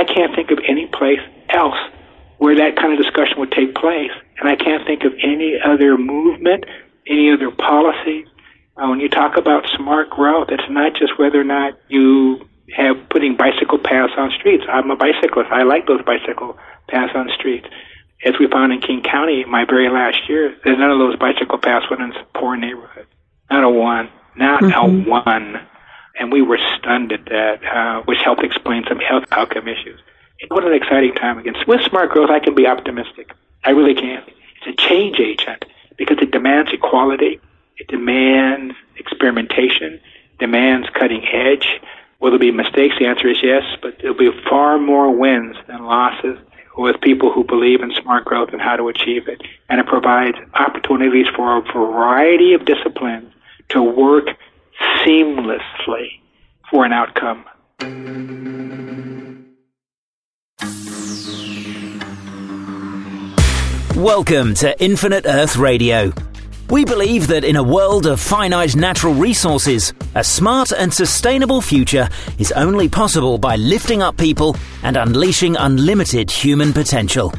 I can't think of any place else where that kind of discussion would take place. And I can't think of any other movement, any other policy. Uh, when you talk about smart growth, it's not just whether or not you have putting bicycle paths on streets. I'm a bicyclist. I like those bicycle paths on streets. As we found in King County my very last year, there's none of those bicycle paths within poor neighborhoods. Not a one. Not mm-hmm. a one. And we were stunned at that, uh, which helped explain some health outcome issues. What an exciting time again. With smart growth, I can be optimistic. I really can. It's a change agent because it demands equality. It demands experimentation, demands cutting edge. Will there be mistakes? The answer is yes, but there'll be far more wins than losses with people who believe in smart growth and how to achieve it. And it provides opportunities for a variety of disciplines to work seamlessly for an outcome. Welcome to Infinite Earth Radio. We believe that in a world of finite natural resources, a smart and sustainable future is only possible by lifting up people and unleashing unlimited human potential.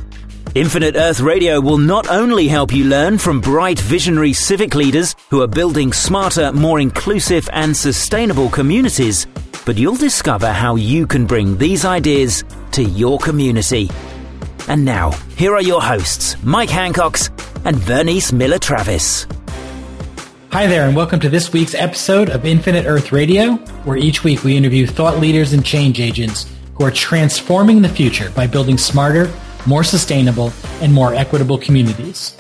Infinite Earth Radio will not only help you learn from bright visionary civic leaders who are building smarter, more inclusive and sustainable communities, but you'll discover how you can bring these ideas to your community. And now, here are your hosts, Mike Hancox and Vernice Miller Travis. Hi there, and welcome to this week's episode of Infinite Earth Radio, where each week we interview thought leaders and change agents who are transforming the future by building smarter, more sustainable, and more equitable communities.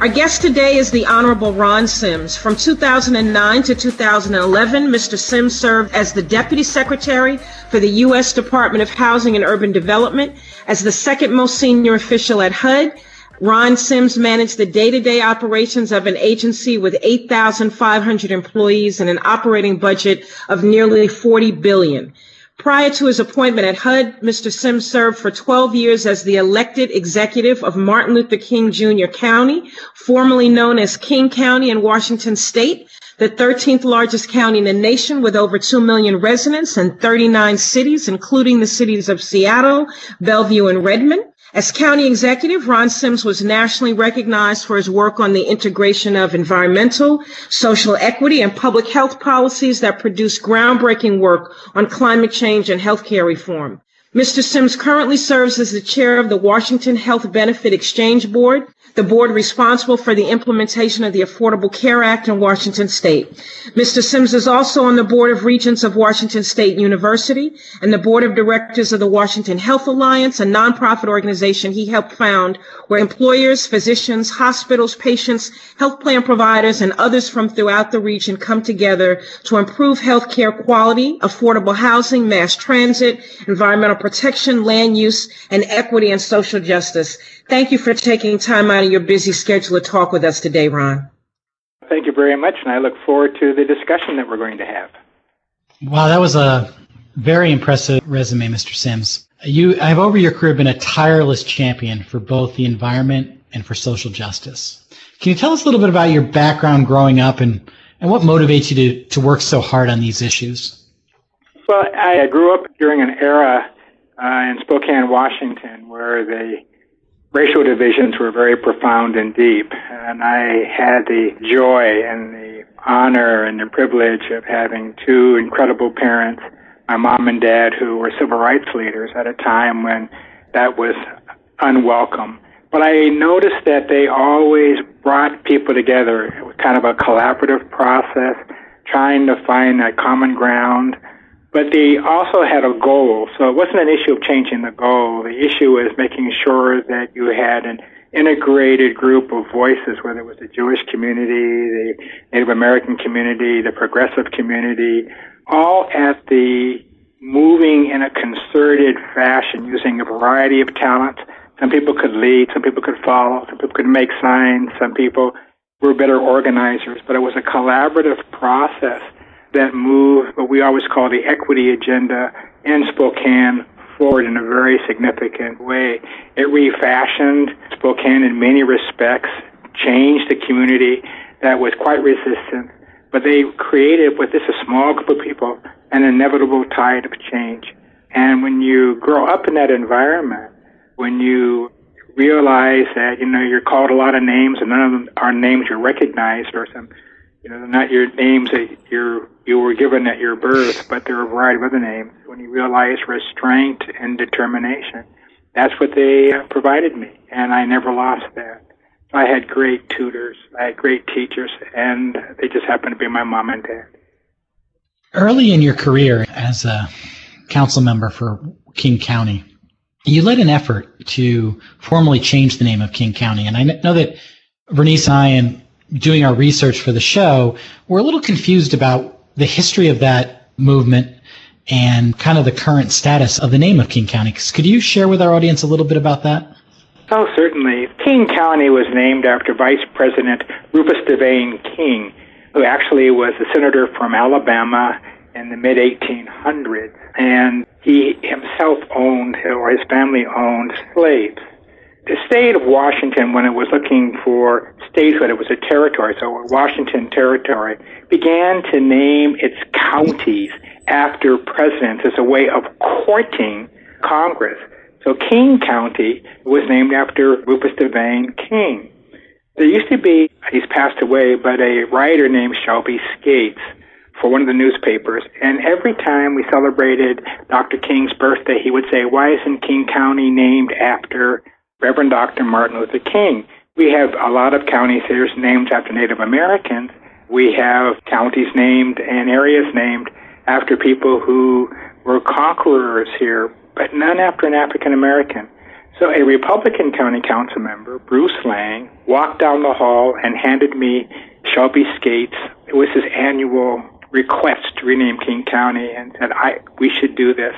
Our guest today is the Honorable Ron Sims. From 2009 to 2011, Mr. Sims served as the Deputy Secretary for the U.S. Department of Housing and Urban Development, as the second most senior official at HUD, Ron Sims managed the day-to-day operations of an agency with 8,500 employees and an operating budget of nearly 40 billion. Prior to his appointment at HUD, Mr. Sims served for 12 years as the elected executive of Martin Luther King Jr. County, formerly known as King County in Washington State, the 13th largest county in the nation with over 2 million residents and 39 cities, including the cities of Seattle, Bellevue, and Redmond. As county executive, Ron Sims was nationally recognized for his work on the integration of environmental, social equity, and public health policies that produce groundbreaking work on climate change and healthcare reform. Mr. Sims currently serves as the chair of the Washington Health Benefit Exchange Board, the board responsible for the implementation of the Affordable Care Act in Washington State. Mr. Sims is also on the Board of Regents of Washington State University and the Board of Directors of the Washington Health Alliance, a nonprofit organization he helped found where employers, physicians, hospitals, patients, health plan providers, and others from throughout the region come together to improve health care quality, affordable housing, mass transit, environmental protection, land use, and equity and social justice. Thank you for taking time out of your busy schedule to talk with us today, Ron. Thank you very much, and I look forward to the discussion that we're going to have. Wow, that was a very impressive resume, Mr. Sims. You have over your career been a tireless champion for both the environment and for social justice. Can you tell us a little bit about your background growing up and, and what motivates you to, to work so hard on these issues? Well, I grew up during an era uh, in Spokane, Washington, where the racial divisions were very profound and deep. And I had the joy and the honor and the privilege of having two incredible parents, my mom and dad, who were civil rights leaders at a time when that was unwelcome. But I noticed that they always brought people together. It was kind of a collaborative process, trying to find a common ground but they also had a goal. So it wasn't an issue of changing the goal. The issue was making sure that you had an integrated group of voices, whether it was the Jewish community, the Native American community, the progressive community, all at the moving in a concerted fashion using a variety of talents. Some people could lead, some people could follow, some people could make signs, some people were better organizers, but it was a collaborative process that move what we always call the equity agenda in Spokane forward in a very significant way. It refashioned Spokane in many respects, changed the community that was quite resistant, but they created with this a small group of people an inevitable tide of change. And when you grow up in that environment, when you realize that, you know, you're called a lot of names and none of them are names you recognize or some, you know, not your names that you're, you were given at your birth, but there are a variety of other names. When you realize restraint and determination, that's what they provided me. And I never lost that. I had great tutors, I had great teachers, and they just happened to be my mom and dad. Early in your career as a council member for King County, you led an effort to formally change the name of King County. And I know that Vernice and I, in doing our research for the show, were a little confused about the history of that movement and kind of the current status of the name of King County. Could you share with our audience a little bit about that? Oh, certainly. King County was named after Vice President Rufus Devane King, who actually was a senator from Alabama in the mid 1800s. And he himself owned, or his family owned, slaves. The state of Washington, when it was looking for statehood, it was a territory, so Washington Territory, began to name its counties after presidents as a way of courting Congress. So King County was named after Rufus Devane King. There used to be, he's passed away, but a writer named Shelby Scates for one of the newspapers. And every time we celebrated Dr. King's birthday, he would say, why isn't King County named after Reverend Dr. Martin Luther King? We have a lot of counties here named after Native Americans. We have counties named and areas named after people who were conquerors here but none after an African American. So a Republican county council member, Bruce Laing, walked down the hall and handed me Shelby Scates. It was his annual request to rename King County and said, I, we should do this.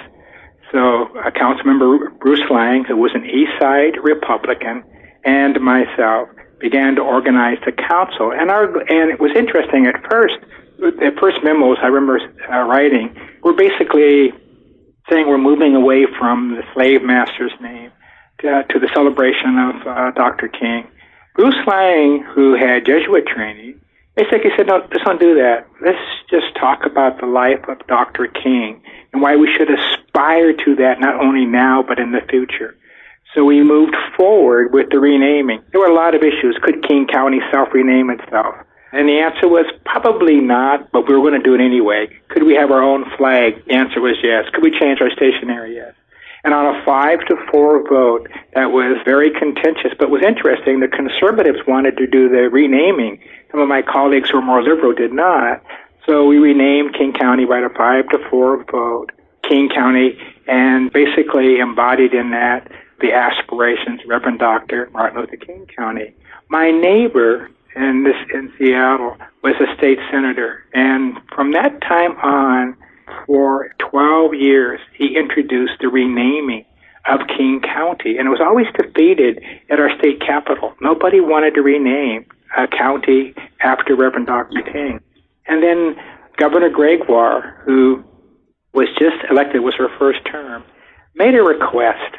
So a council member, Bruce Laing, who was an East Side Republican, and myself began to organize the council. And our, and it was interesting at first, the first memos I remember uh, writing were basically saying we're moving away from the slave master's name to, uh, to the celebration of uh, Dr. King. Bruce Laing, who had Jesuit training, basically said, no, let's not do that. Let's just talk about the life of Dr. King and why we should aspire to that not only now, but in the future. So we moved forward with the renaming. There were a lot of issues. Could King County self-rename itself? And the answer was probably not, but we were going to do it anyway. Could we have our own flag? The answer was yes. Could we change our stationery? Yes. And on a five to four vote, that was very contentious, but was interesting. The conservatives wanted to do the renaming. Some of my colleagues who were more liberal did not. So we renamed King County by a five to four vote, King County, and basically embodied in that the aspirations Reverend Dr. Martin Luther King County. My neighbor in this in Seattle was a state senator, and from that time on, for 12 years, he introduced the renaming of King County, and it was always defeated at our state capital. Nobody wanted to rename a county after Reverend Dr. King. And then Governor Gregoire, who was just elected, was her first term, made a request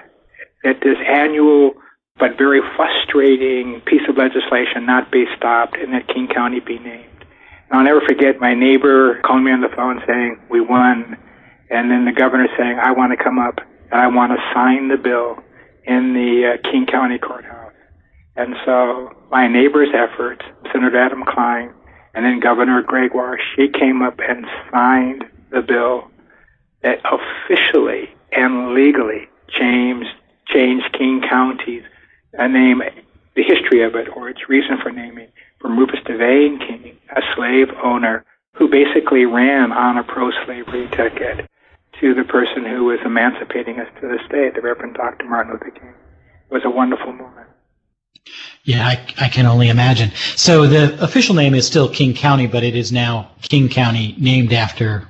that this annual but very frustrating piece of legislation not be stopped and that King County be named. And I'll never forget my neighbor calling me on the phone saying, we won. And then the governor saying, I want to come up and I want to sign the bill in the uh, King County courthouse. And so my neighbor's efforts, Senator Adam Kline, and then Governor Gregoire, she came up and signed the bill that officially and legally changed, changed King County's a name, the history of it, or its reason for naming, from Rufus Devane King, a slave owner who basically ran on a pro-slavery ticket to the person who was emancipating us to this day, the Reverend Dr. Martin Luther King. It was a wonderful moment. Yeah, I, I can only imagine. So the official name is still King County, but it is now King County, named after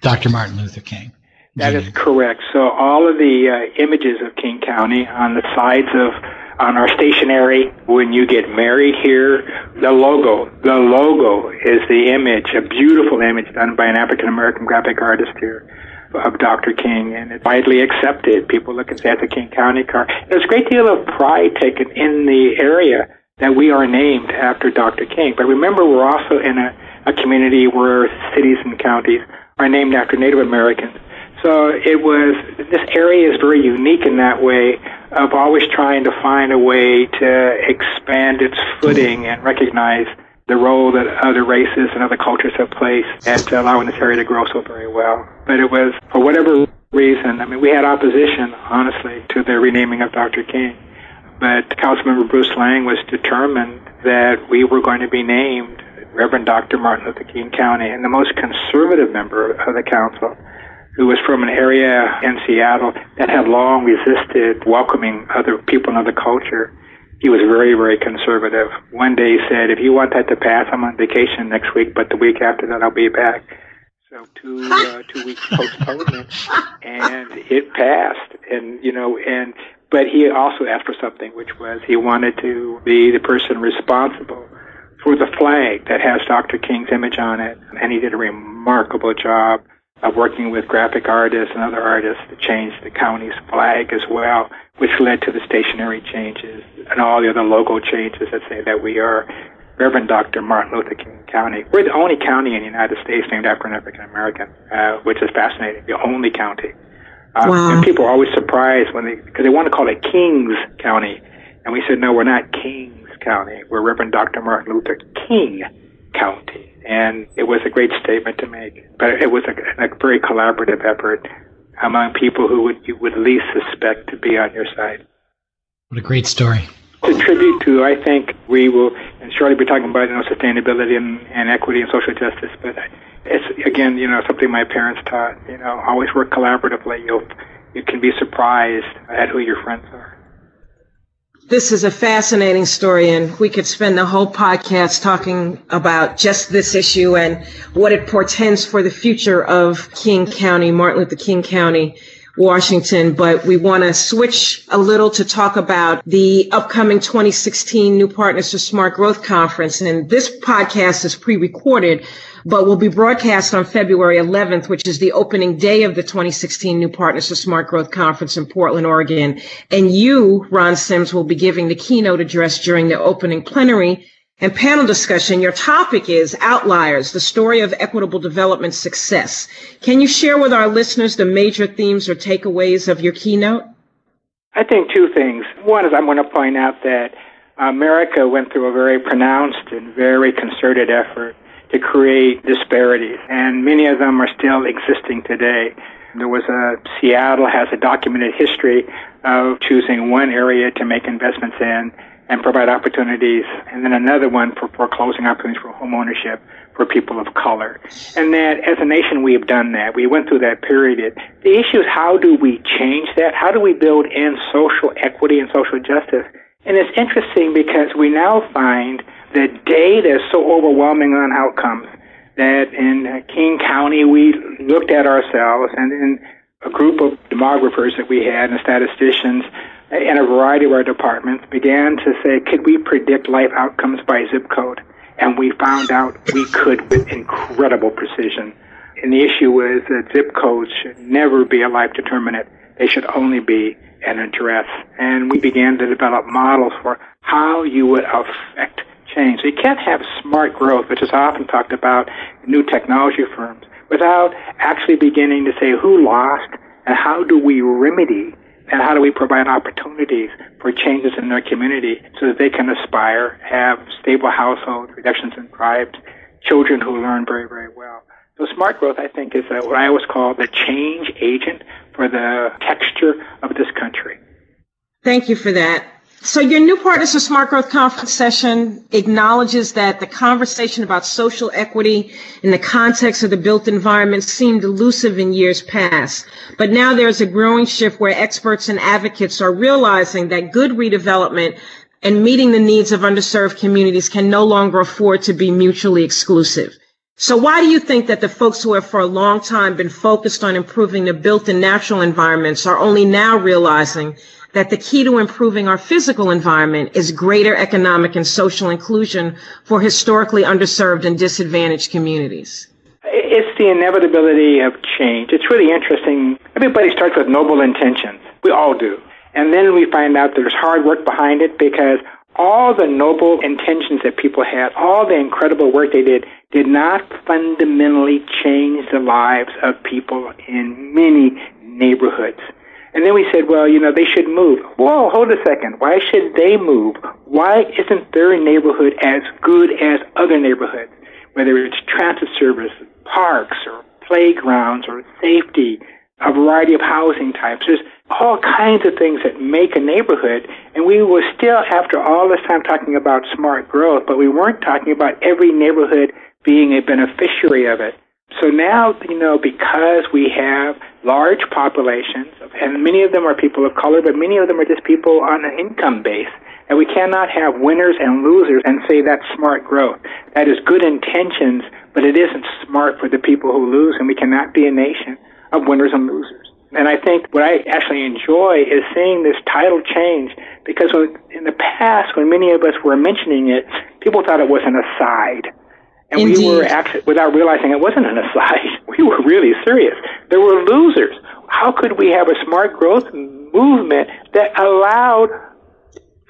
Dr. Martin Luther King. That is correct. So all of the uh, images of King County on the sides of on our stationery when you get married here. The logo, the logo is the image, a beautiful image done by an African American graphic artist here of Dr. King, and it's widely accepted. People look and say it's a King County car. There's a great deal of pride taken in the area that we are named after Dr. King. But remember, we're also in a, a community where cities and counties are named after Native Americans. So it was, this area is very unique in that way of always trying to find a way to expand its footing and recognize the role that other races and other cultures have played at allowing this area to grow so very well. But it was, for whatever reason, I mean, we had opposition, honestly, to the renaming of Dr. King. But Councilmember Bruce Laing was determined that we were going to be named Reverend Dr. Martin Luther King County, and the most conservative member of the council, who was from an area in Seattle that had long resisted welcoming other people and other culture. He was very, very conservative. One day he said, if you want that to pass, I'm on vacation next week, but the week after that I'll be back. So two, uh, two weeks postponement, and it passed. And, you know, and, but he also asked for something, which was he wanted to be the person responsible for the flag that has Dr. King's image on it. And he did a remarkable job of working with graphic artists and other artists to change the county's flag as well, which led to the stationery changes and all the other logo changes that say that we are Reverend Dr. Martin Luther King County. We're the only county in the United States named after an African American, uh, which is fascinating. The only county. Uh, wow. And people are always surprised when they, because they want to call it Kings County. And we said, no, we're not Kings County. We're Reverend Dr. Martin Luther King County. And it was a great statement to make. But it was a, a very collaborative effort among people who would, you would least suspect to be on your side. What a great story. To tribute to, I think we will, and shortly be talking about you know sustainability and, and equity and social justice. But it's again, you know, something my parents taught. You know, always work collaboratively. You'll you can be surprised at who your friends are. This is a fascinating story, and we could spend the whole podcast talking about just this issue and what it portends for the future of King County, Martin Luther King County. Washington, but we want to switch a little to talk about the upcoming 2016 New Partners for Smart Growth Conference. And this podcast is pre-recorded, but will be broadcast on February 11th, which is the opening day of the 2016 New Partners for Smart Growth Conference in Portland, Oregon. And you, Ron Sims, will be giving the keynote address during the opening plenary and panel discussion. Your topic is Outliers, the story of equitable development success. Can you share with our listeners the major themes or takeaways of your keynote? I think two things. One is I'm going to point out that America went through a very pronounced and very concerted effort to create disparities, and many of them are still existing today. There was a Seattle has a documented history of choosing one area to make investments in and provide opportunities, and then another one for foreclosing opportunities for home ownership for people of color. And that as a nation we have done that. We went through that period. The issue is how do we change that? How do we build in social equity and social justice? And it's interesting because we now find the data is so overwhelming on outcomes that in King County we looked at ourselves and in a group of demographers that we had and statisticians in a variety of our departments began to say, could we predict life outcomes by zip code? And we found out we could with incredible precision. And the issue was that zip codes should never be a life determinant. They should only be an address. And we began to develop models for how you would affect change. So you can't have smart growth, which is often talked about new technology firms, without actually beginning to say who lost and how do we remedy and how do we provide opportunities for changes in their community so that they can aspire, have stable households, reductions in crime, children who learn very, very well. So smart growth, I think, is uh, what I always call the change agent for the texture of this country. Thank you for that. So your new Partners Smart Growth conference session acknowledges that the conversation about social equity in the context of the built environment seemed elusive in years past. But now there's a growing shift where experts and advocates are realizing that good redevelopment and meeting the needs of underserved communities can no longer afford to be mutually exclusive. So why do you think that the folks who have for a long time been focused on improving the built and natural environments are only now realizing that the key to improving our physical environment is greater economic and social inclusion for historically underserved and disadvantaged communities. It's the inevitability of change. It's really interesting. Everybody starts with noble intentions. We all do. And then we find out there's hard work behind it because all the noble intentions that people had, all the incredible work they did, did not fundamentally change the lives of people in many neighborhoods. And then we said, well, you know, they should move. Whoa, hold a second. Why should they move? Why isn't their neighborhood as good as other neighborhoods? Whether it's transit service, parks, or playgrounds, or safety, a variety of housing types. There's all kinds of things that make a neighborhood. And we were still, after all this time, talking about smart growth, but we weren't talking about every neighborhood being a beneficiary of it. So now, you know, because we have large populations, and many of them are people of color, but many of them are just people on an income base, and we cannot have winners and losers and say that's smart growth. That is good intentions, but it isn't smart for the people who lose, and we cannot be a nation of winners and losers. And I think what I actually enjoy is seeing this title change because when, in the past, when many of us were mentioning it, people thought it was an aside. And Indeed. we were actually, without realizing it wasn't an aside, we were really serious. There were losers. How could we have a smart growth movement that allowed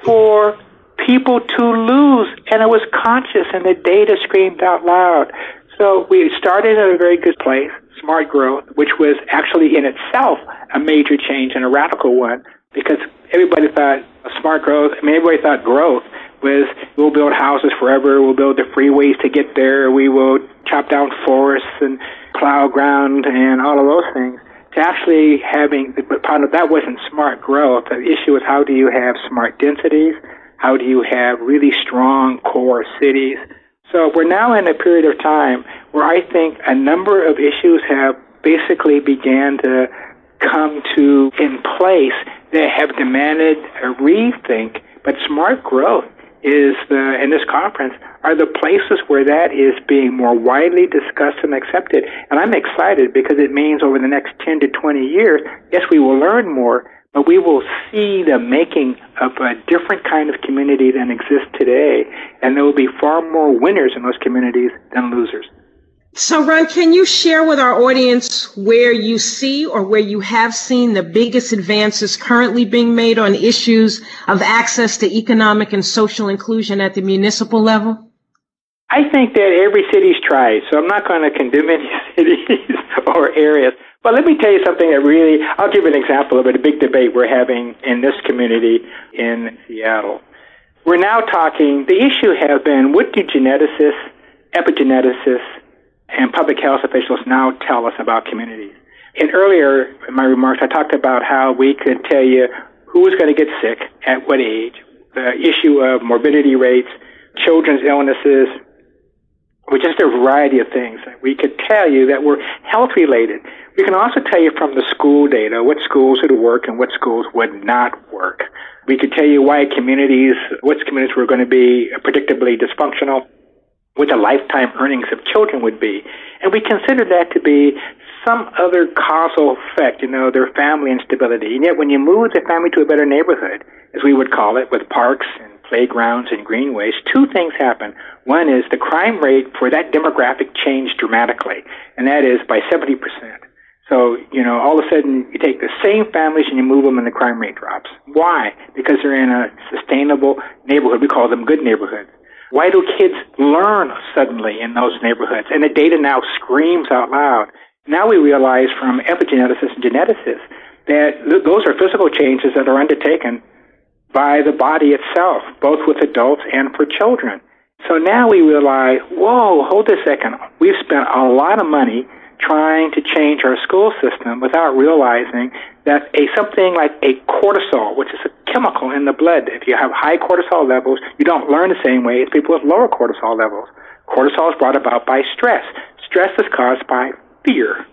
for people to lose? And it was conscious and the data screamed out loud. So we started at a very good place smart growth, which was actually in itself a major change and a radical one because everybody thought smart growth, I mean, everybody thought growth was we'll build houses forever, we'll build the freeways to get there, we will chop down forests and plow ground and all of those things. To actually having, but that wasn't smart growth. The issue is how do you have smart densities? How do you have really strong core cities? So we're now in a period of time where I think a number of issues have basically began to come to in place that have demanded a rethink. But smart growth is the in this conference are the places where that is being more widely discussed and accepted. And I'm excited because it means over the next 10 to 20 years, yes, we will learn more, but we will see the making of a different kind of community than exists today, and there will be far more winners in those communities than losers. So, Ron, can you share with our audience where you see or where you have seen the biggest advances currently being made on issues of access to economic and social inclusion at the municipal level? I think that every city's tried, so I'm not going to condemn any cities or areas. But let me tell you something that really, I'll give an example of it, a big debate we're having in this community in Seattle. We're now talking, the issue has been what do geneticists, epigeneticists, and public health officials now tell us about communities? And earlier in my remarks, I talked about how we could tell you who was going to get sick at what age, the issue of morbidity rates, children's illnesses, with just a variety of things. We could tell you that were health related. We can also tell you from the school data what schools would work and what schools would not work. We could tell you why communities, what communities were going to be predictably dysfunctional, what the lifetime earnings of children would be. And we consider that to be some other causal effect, you know, their family instability. And yet when you move the family to a better neighborhood, as we would call it, with parks playgrounds and greenways, two things happen. One is the crime rate for that demographic changed dramatically, and that is by 70%. So, you know, all of a sudden you take the same families and you move them and the crime rate drops. Why? Because they're in a sustainable neighborhood. We call them good neighborhoods. Why do kids learn suddenly in those neighborhoods? And the data now screams out loud. Now we realize from epigeneticists and geneticists that those are physical changes that are undertaken by the body itself, both with adults and for children. So now we realize, whoa, hold a second. We've spent a lot of money trying to change our school system without realizing that a something like a cortisol, which is a chemical in the blood, if you have high cortisol levels, you don't learn the same way as people with lower cortisol levels. Cortisol is brought about by stress. Stress is caused by fear.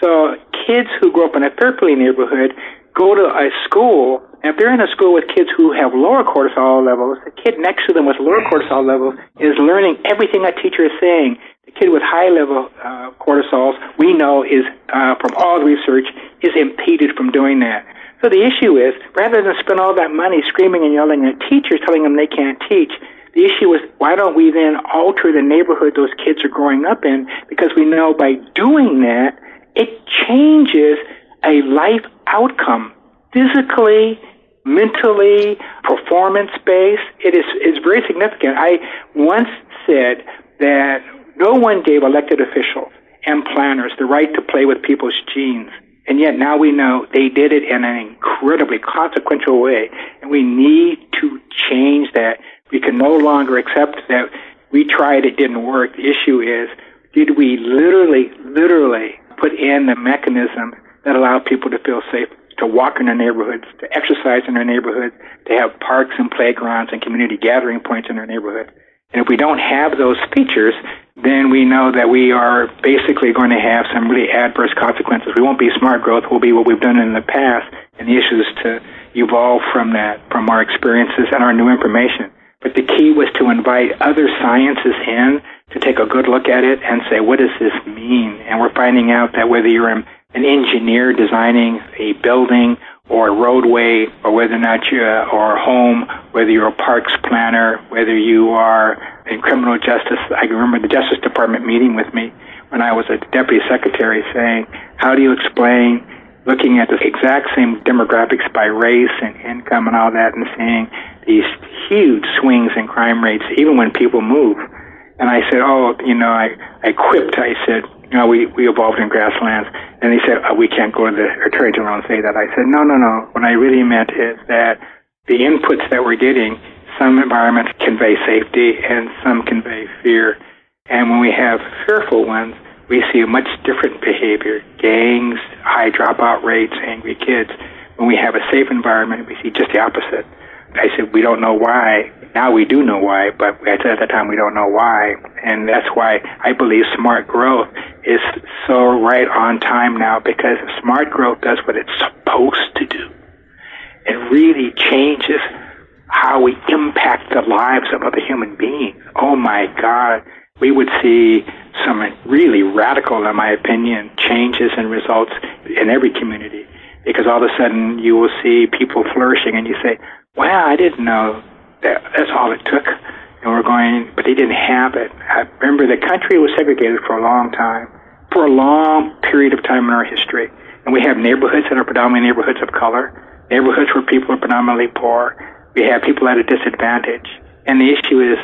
So kids who grow up in a fearful neighborhood go to a school and if they're in a school with kids who have lower cortisol levels, the kid next to them with lower cortisol levels is learning everything that teacher is saying. The kid with high level uh, cortisols, we know is, uh, from all the research, is impeded from doing that. So the issue is, rather than spend all that money screaming and yelling at teachers telling them they can't teach, the issue is why don't we then alter the neighborhood those kids are growing up in? Because we know by doing that, it changes a life outcome physically mentally, performance based. It is is very significant. I once said that no one gave elected officials and planners the right to play with people's genes. And yet now we know they did it in an incredibly consequential way. And we need to change that. We can no longer accept that we tried, it didn't work. The issue is, did we literally, literally put in the mechanism that allow people to feel safe, to walk in their neighborhoods, to exercise in their neighborhoods, to have parks and playgrounds and community gathering points in their neighborhood? And if we don't have those features, then we know that we are basically going to have some really adverse consequences. We won't be smart growth, we'll be what we've done in the past, and the issue is to evolve from that, from our experiences and our new information. But the key was to invite other sciences in to take a good look at it and say, what does this mean? And we're finding out that whether you're an engineer designing a building or a roadway or whether or not you uh, or a home, whether you're a parks planner, whether you are in criminal justice. I remember the Justice Department meeting with me when I was a deputy secretary saying, how do you explain looking at the exact same demographics by race and income and all that and seeing these huge swings in crime rates even when people move. And I said, oh, you know, I, I quipped. I said, know, we, we evolved in grasslands. And he said, oh, we can't go to the attorney general and say that. I said, no, no, no. What I really meant is that the inputs that we're getting, some environments convey safety and some convey fear. And when we have fearful ones, we see a much different behavior. Gangs, high dropout rates, angry kids. When we have a safe environment, we see just the opposite. I said, we don't know why. Now we do know why, but I said at the time we don't know why. And that's why I believe smart growth is so right on time now because smart growth does what it's supposed to do. It really changes how we impact the lives of other human beings. Oh my God. We would see some really radical, in my opinion, changes and results in every community because all of a sudden you will see people flourishing and you say, wow, I didn't know that that's all it took. And we're going, but they didn't have it. I remember the country was segregated for a long time, for a long period of time in our history. And we have neighborhoods that are predominantly neighborhoods of color, neighborhoods where people are predominantly poor. We have people at a disadvantage. And the issue is,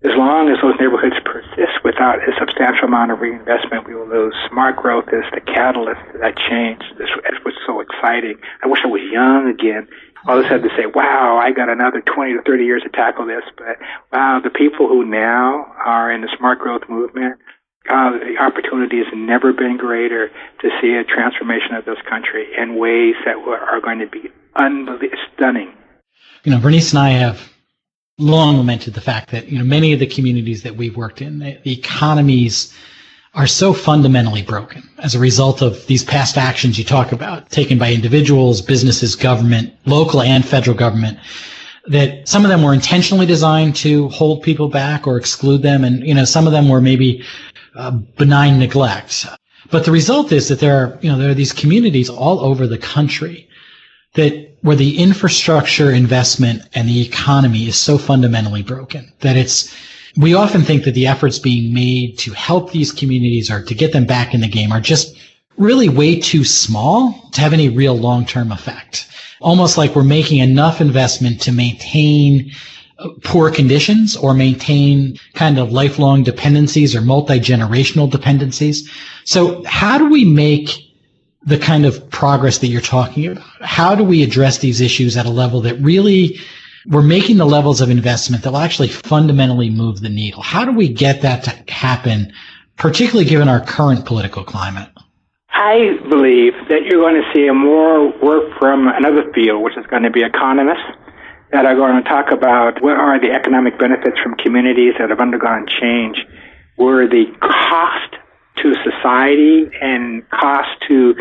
as long as those neighborhoods persist without a substantial amount of reinvestment, we will lose. Smart growth is the catalyst to that change. This was so exciting. I wish I was young again all of a sudden to say, wow, I got another 20 to 30 years to tackle this. But wow, the people who now are in the smart growth movement, uh, the opportunity has never been greater to see a transformation of this country in ways that are going to be unbelievable, stunning. You know, Vernice and I have long lamented the fact that, you know, many of the communities that we've worked in, the economies are so fundamentally broken as a result of these past actions you talk about taken by individuals, businesses, government, local and federal government that some of them were intentionally designed to hold people back or exclude them and you know some of them were maybe uh, benign neglect. But the result is that there are you know there are these communities all over the country that where the infrastructure investment and the economy is so fundamentally broken that it's we often think that the efforts being made to help these communities or to get them back in the game are just really way too small to have any real long-term effect. Almost like we're making enough investment to maintain uh, poor conditions or maintain kind of lifelong dependencies or multi-generational dependencies. So how do we make the kind of progress that you're talking about? How do we address these issues at a level that really we're making the levels of investment that will actually fundamentally move the needle. How do we get that to happen, particularly given our current political climate? I believe that you're going to see more work from another field, which is going to be economists that are going to talk about what are the economic benefits from communities that have undergone change, where the cost to society and cost to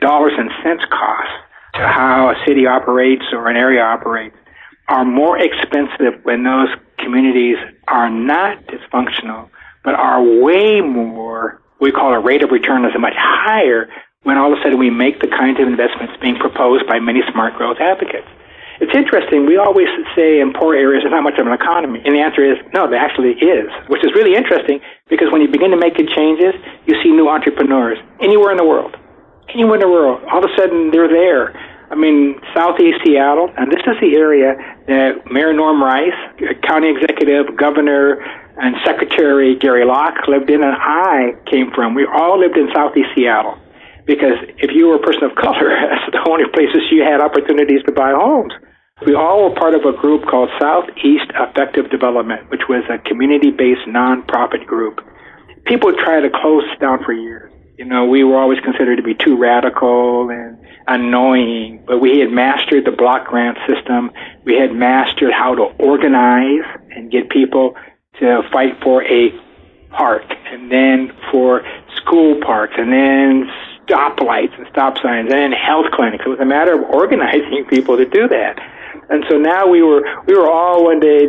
dollars and cents cost to how a city operates or an area operates are more expensive when those communities are not dysfunctional, but are way more, we call a rate of return is much higher when all of a sudden we make the kinds of investments being proposed by many smart growth advocates. It's interesting. We always say in poor areas there's not much of an economy. And the answer is no, there actually is, which is really interesting because when you begin to make the changes, you see new entrepreneurs anywhere in the world. Anywhere in the world. All of a sudden they're there I mean, southeast Seattle, and this is the area that Mayor Norm Rice, uh, County Executive, Governor, and Secretary Gary Locke lived in, and I came from. We all lived in southeast Seattle because if you were a person of color, that's the only places you had opportunities to buy homes. We all were part of a group called Southeast Effective Development, which was a community-based nonprofit group. People tried to close down for years. You know, we were always considered to be too radical and annoying, but we had mastered the block grant system. We had mastered how to organize and get people to fight for a park and then for school parks and then stoplights and stop signs and health clinics. It was a matter of organizing people to do that. And so now we were we were all one day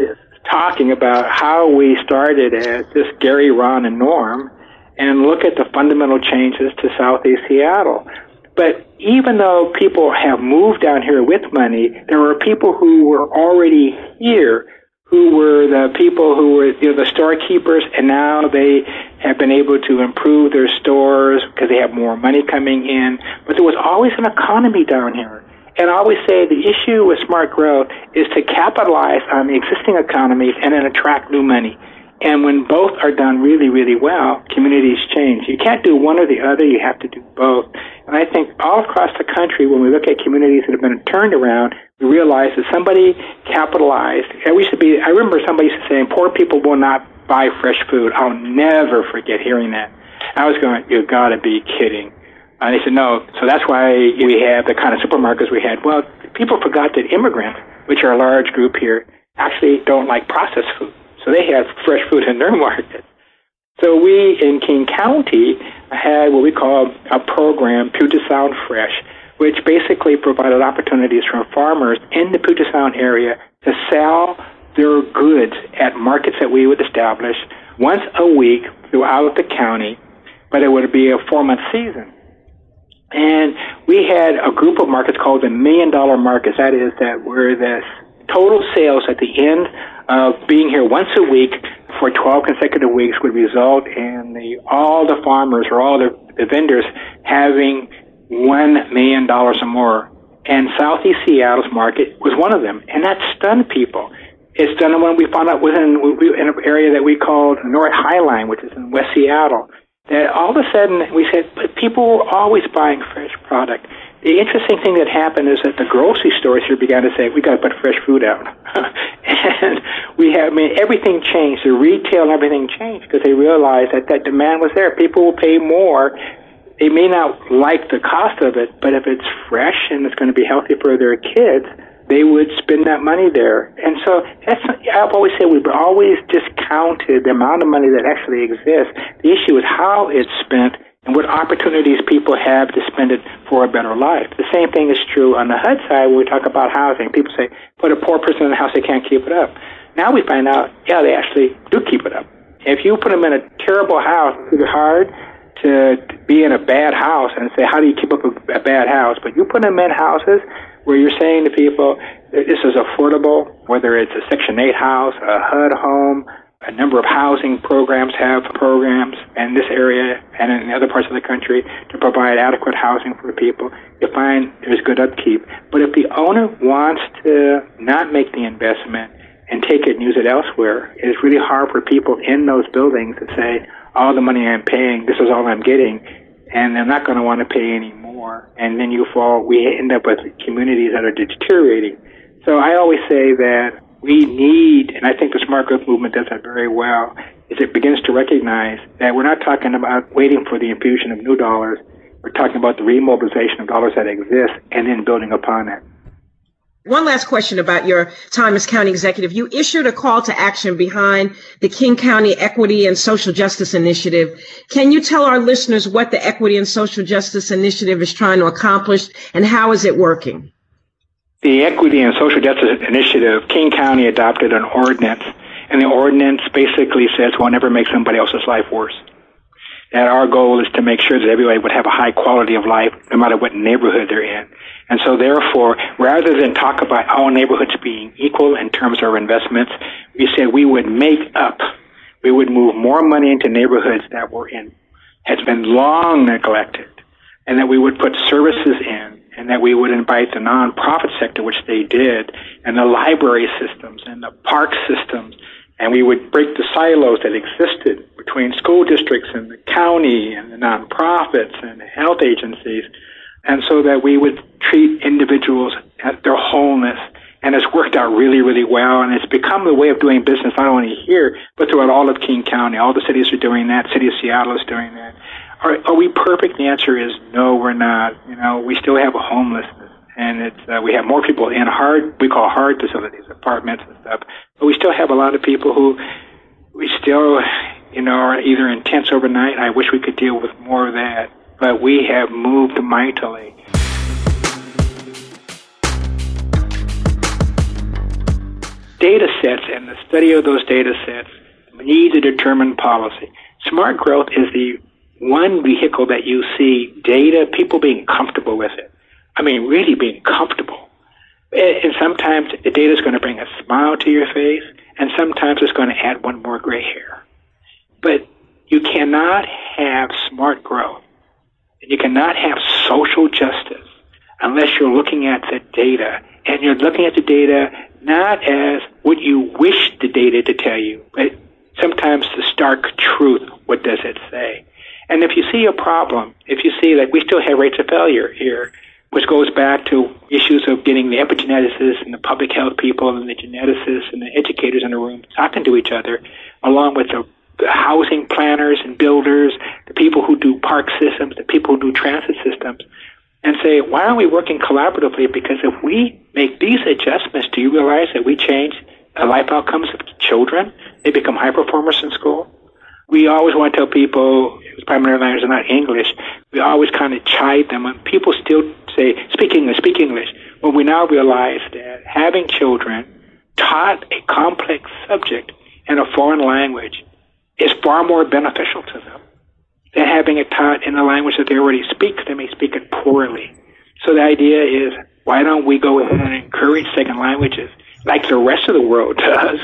talking about how we started as this Gary, Ron, and Norm, and look at the fundamental changes to Southeast Seattle. But even though people have moved down here with money, there were people who were already here who were the people who were you know, the storekeepers, and now they have been able to improve their stores because they have more money coming in. But there was always an economy down here. And I always say the issue with smart growth is to capitalize on the existing economies and then attract new money. And when both are done really, really well, communities change. You can't do one or the other, you have to do both. And I think all across the country, when we look at communities that have been turned around, we realize that somebody capitalized. I used to be, I remember somebody saying, poor people will not buy fresh food. I'll never forget hearing that. I was going, you gotta be kidding. And they said, no. So that's why we have the kind of supermarkets we had. Well, people forgot that immigrants, which are a large group here, actually don't like processed food. So they have fresh food in their market. So we in King County had what we call a program, Puget Sound Fresh, which basically provided opportunities for farmers in the Puget Sound area to sell their goods at markets that we would establish once a week throughout the county, but it would be a four month season. And we had a group of markets called the million dollar markets. That is, that were the total sales at the end of being here once a week for 12 consecutive weeks would result in the, all the farmers or all the, the vendors having $1 million or more. And Southeast Seattle's market was one of them. And that stunned people. It stunned when we found out within in an area that we called North Highline, which is in West Seattle that all of a sudden we said, but people were always buying fresh product. The interesting thing that happened is that the grocery stores here began to say, we got to put fresh food out. and we have, I mean, everything changed. The retail and everything changed because they realized that that demand was there. People will pay more. They may not like the cost of it, but if it's fresh and it's going to be healthy for their kids, they would spend that money there. And so that's, I've always said we've always discounted the amount of money that actually exists. The issue is how it's spent and what opportunities people have to spend it for a better life. The same thing is true on the HUD side when we talk about housing. People say, put a poor person in a house, they can't keep it up. Now we find out, yeah, they actually do keep it up. If you put them in a terrible house, it's hard to be in a bad house and say, how do you keep up a, a bad house? But you put them in houses where you're saying to people, this is affordable, whether it's a Section 8 house, a HUD home, a number of housing programs have programs in this area and in other parts of the country to provide adequate housing for people. You find there's good upkeep. But if the owner wants to not make the investment and take it and use it elsewhere, it's really hard for people in those buildings to say, all the money I'm paying, this is all I'm getting, and they're not going to want to pay any more. And then you fall, we end up with communities that are deteriorating. So I always say that we need, and I think the smart growth movement does that very well, is it begins to recognize that we're not talking about waiting for the infusion of new dollars. We're talking about the remobilization of dollars that exist and then building upon it. One last question about your time as county executive. You issued a call to action behind the King County Equity and Social Justice Initiative. Can you tell our listeners what the Equity and Social Justice Initiative is trying to accomplish and how is it working? The Equity and Social Justice Initiative, King County adopted an ordinance, and the ordinance basically says we'll never make somebody else's life worse. That our goal is to make sure that everybody would have a high quality of life, no matter what neighborhood they're in. And so therefore, rather than talk about all neighborhoods being equal in terms of investments, we said we would make up, we would move more money into neighborhoods that were in, has been long neglected, and that we would put services in and that we would invite the nonprofit sector, which they did, and the library systems and the park systems, and we would break the silos that existed between school districts and the county and the nonprofits and the health agencies, and so that we would treat individuals at their wholeness. And it's worked out really, really well, and it's become the way of doing business not only here, but throughout all of King County. All the cities are doing that. City of Seattle is doing that. Are, are we perfect? The answer is no, we're not. You know, we still have a homelessness, and it's uh, we have more people in hard we call hard facilities, apartments and stuff, but we still have a lot of people who we still, you know, are either in tents overnight. I wish we could deal with more of that, but we have moved mightily. Data sets and the study of those data sets need to determine policy. Smart growth is the one vehicle that you see data, people being comfortable with it. I mean, really being comfortable. And sometimes the data is going to bring a smile to your face, and sometimes it's going to add one more gray hair. But you cannot have smart growth, and you cannot have social justice unless you're looking at the data. And you're looking at the data not as what you wish the data to tell you, but sometimes the stark truth. What does it say? And if you see a problem, if you see like we still have rates of failure here, which goes back to issues of getting the epigeneticists and the public health people and the geneticists and the educators in the room talking to each other, along with the housing planners and builders, the people who do park systems, the people who do transit systems, and say, why aren't we working collaboratively? Because if we make these adjustments, do you realize that we change the life outcomes of children? They become high performers in school we always want to tell people primary language is not English. We always kind of chide them, and people still say, "Speak English, speak English." Well, we now realize that having children taught a complex subject in a foreign language is far more beneficial to them than having it taught in a language that they already speak. They may speak it poorly. So the idea is, why don't we go ahead and encourage second languages like the rest of the world does?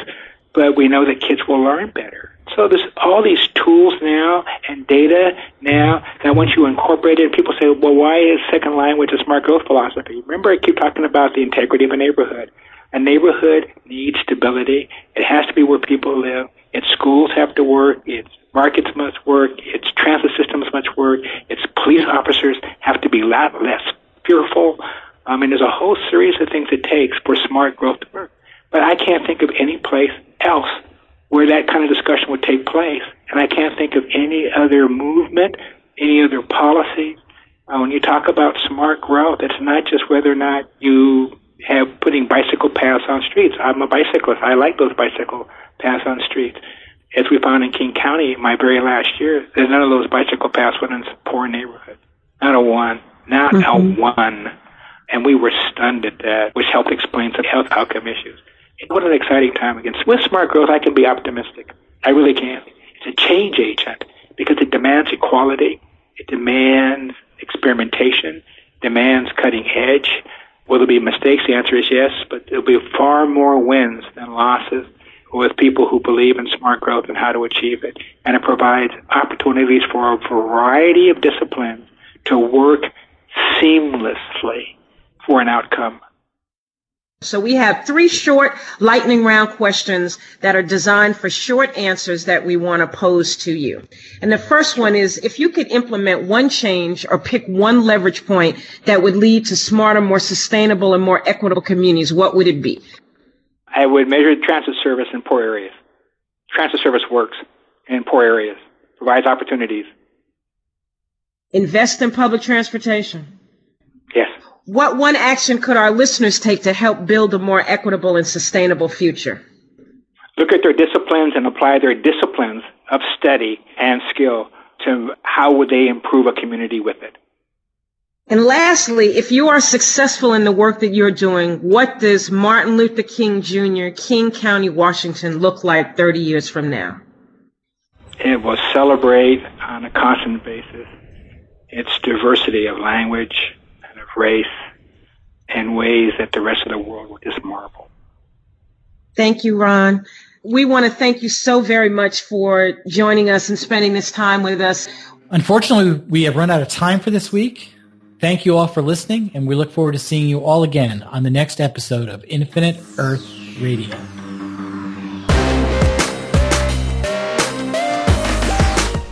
But we know that kids will learn better so there's all these tools now and data now that once you incorporate it, people say, well, why is second language a smart growth philosophy? Remember, I keep talking about the integrity of a neighborhood. A neighborhood needs stability. It has to be where people live. Its schools have to work. Its markets must work. Its transit systems must work. Its police officers have to be a lot less fearful. I mean, there's a whole series of things it takes for smart growth to work. But I can't think of any place else where that kind of discussion would take place. And I can't think of any other movement, any other policy. Uh, when you talk about smart growth, it's not just whether or not you have putting bicycle paths on streets. I'm a bicyclist. I like those bicycle paths on streets. As we found in King County my very last year, there's none of those bicycle paths went in poor neighborhoods. Not a one. Not mm-hmm. a one. And we were stunned at that, which helped explain some health outcome issues. What an exciting time again. With smart growth, I can be optimistic. I really can. It's a change agent because it demands equality. It demands experimentation, demands cutting edge. Will there be mistakes? The answer is yes, but there'll be far more wins than losses with people who believe in smart growth and how to achieve it. And it provides opportunities for a variety of disciplines to work seamlessly for an outcome so we have three short lightning round questions that are designed for short answers that we want to pose to you. And the first one is if you could implement one change or pick one leverage point that would lead to smarter, more sustainable, and more equitable communities, what would it be? I would measure transit service in poor areas. Transit service works in poor areas, provides opportunities. Invest in public transportation. Yes. What one action could our listeners take to help build a more equitable and sustainable future? Look at their disciplines and apply their disciplines of study and skill to how would they improve a community with it. And lastly, if you are successful in the work that you're doing, what does Martin Luther King Jr., King County, Washington look like 30 years from now? It will celebrate on a constant basis its diversity of language, race in ways that the rest of the world would just marvel. Thank you, Ron. We want to thank you so very much for joining us and spending this time with us. Unfortunately, we have run out of time for this week. Thank you all for listening, and we look forward to seeing you all again on the next episode of Infinite Earth Radio.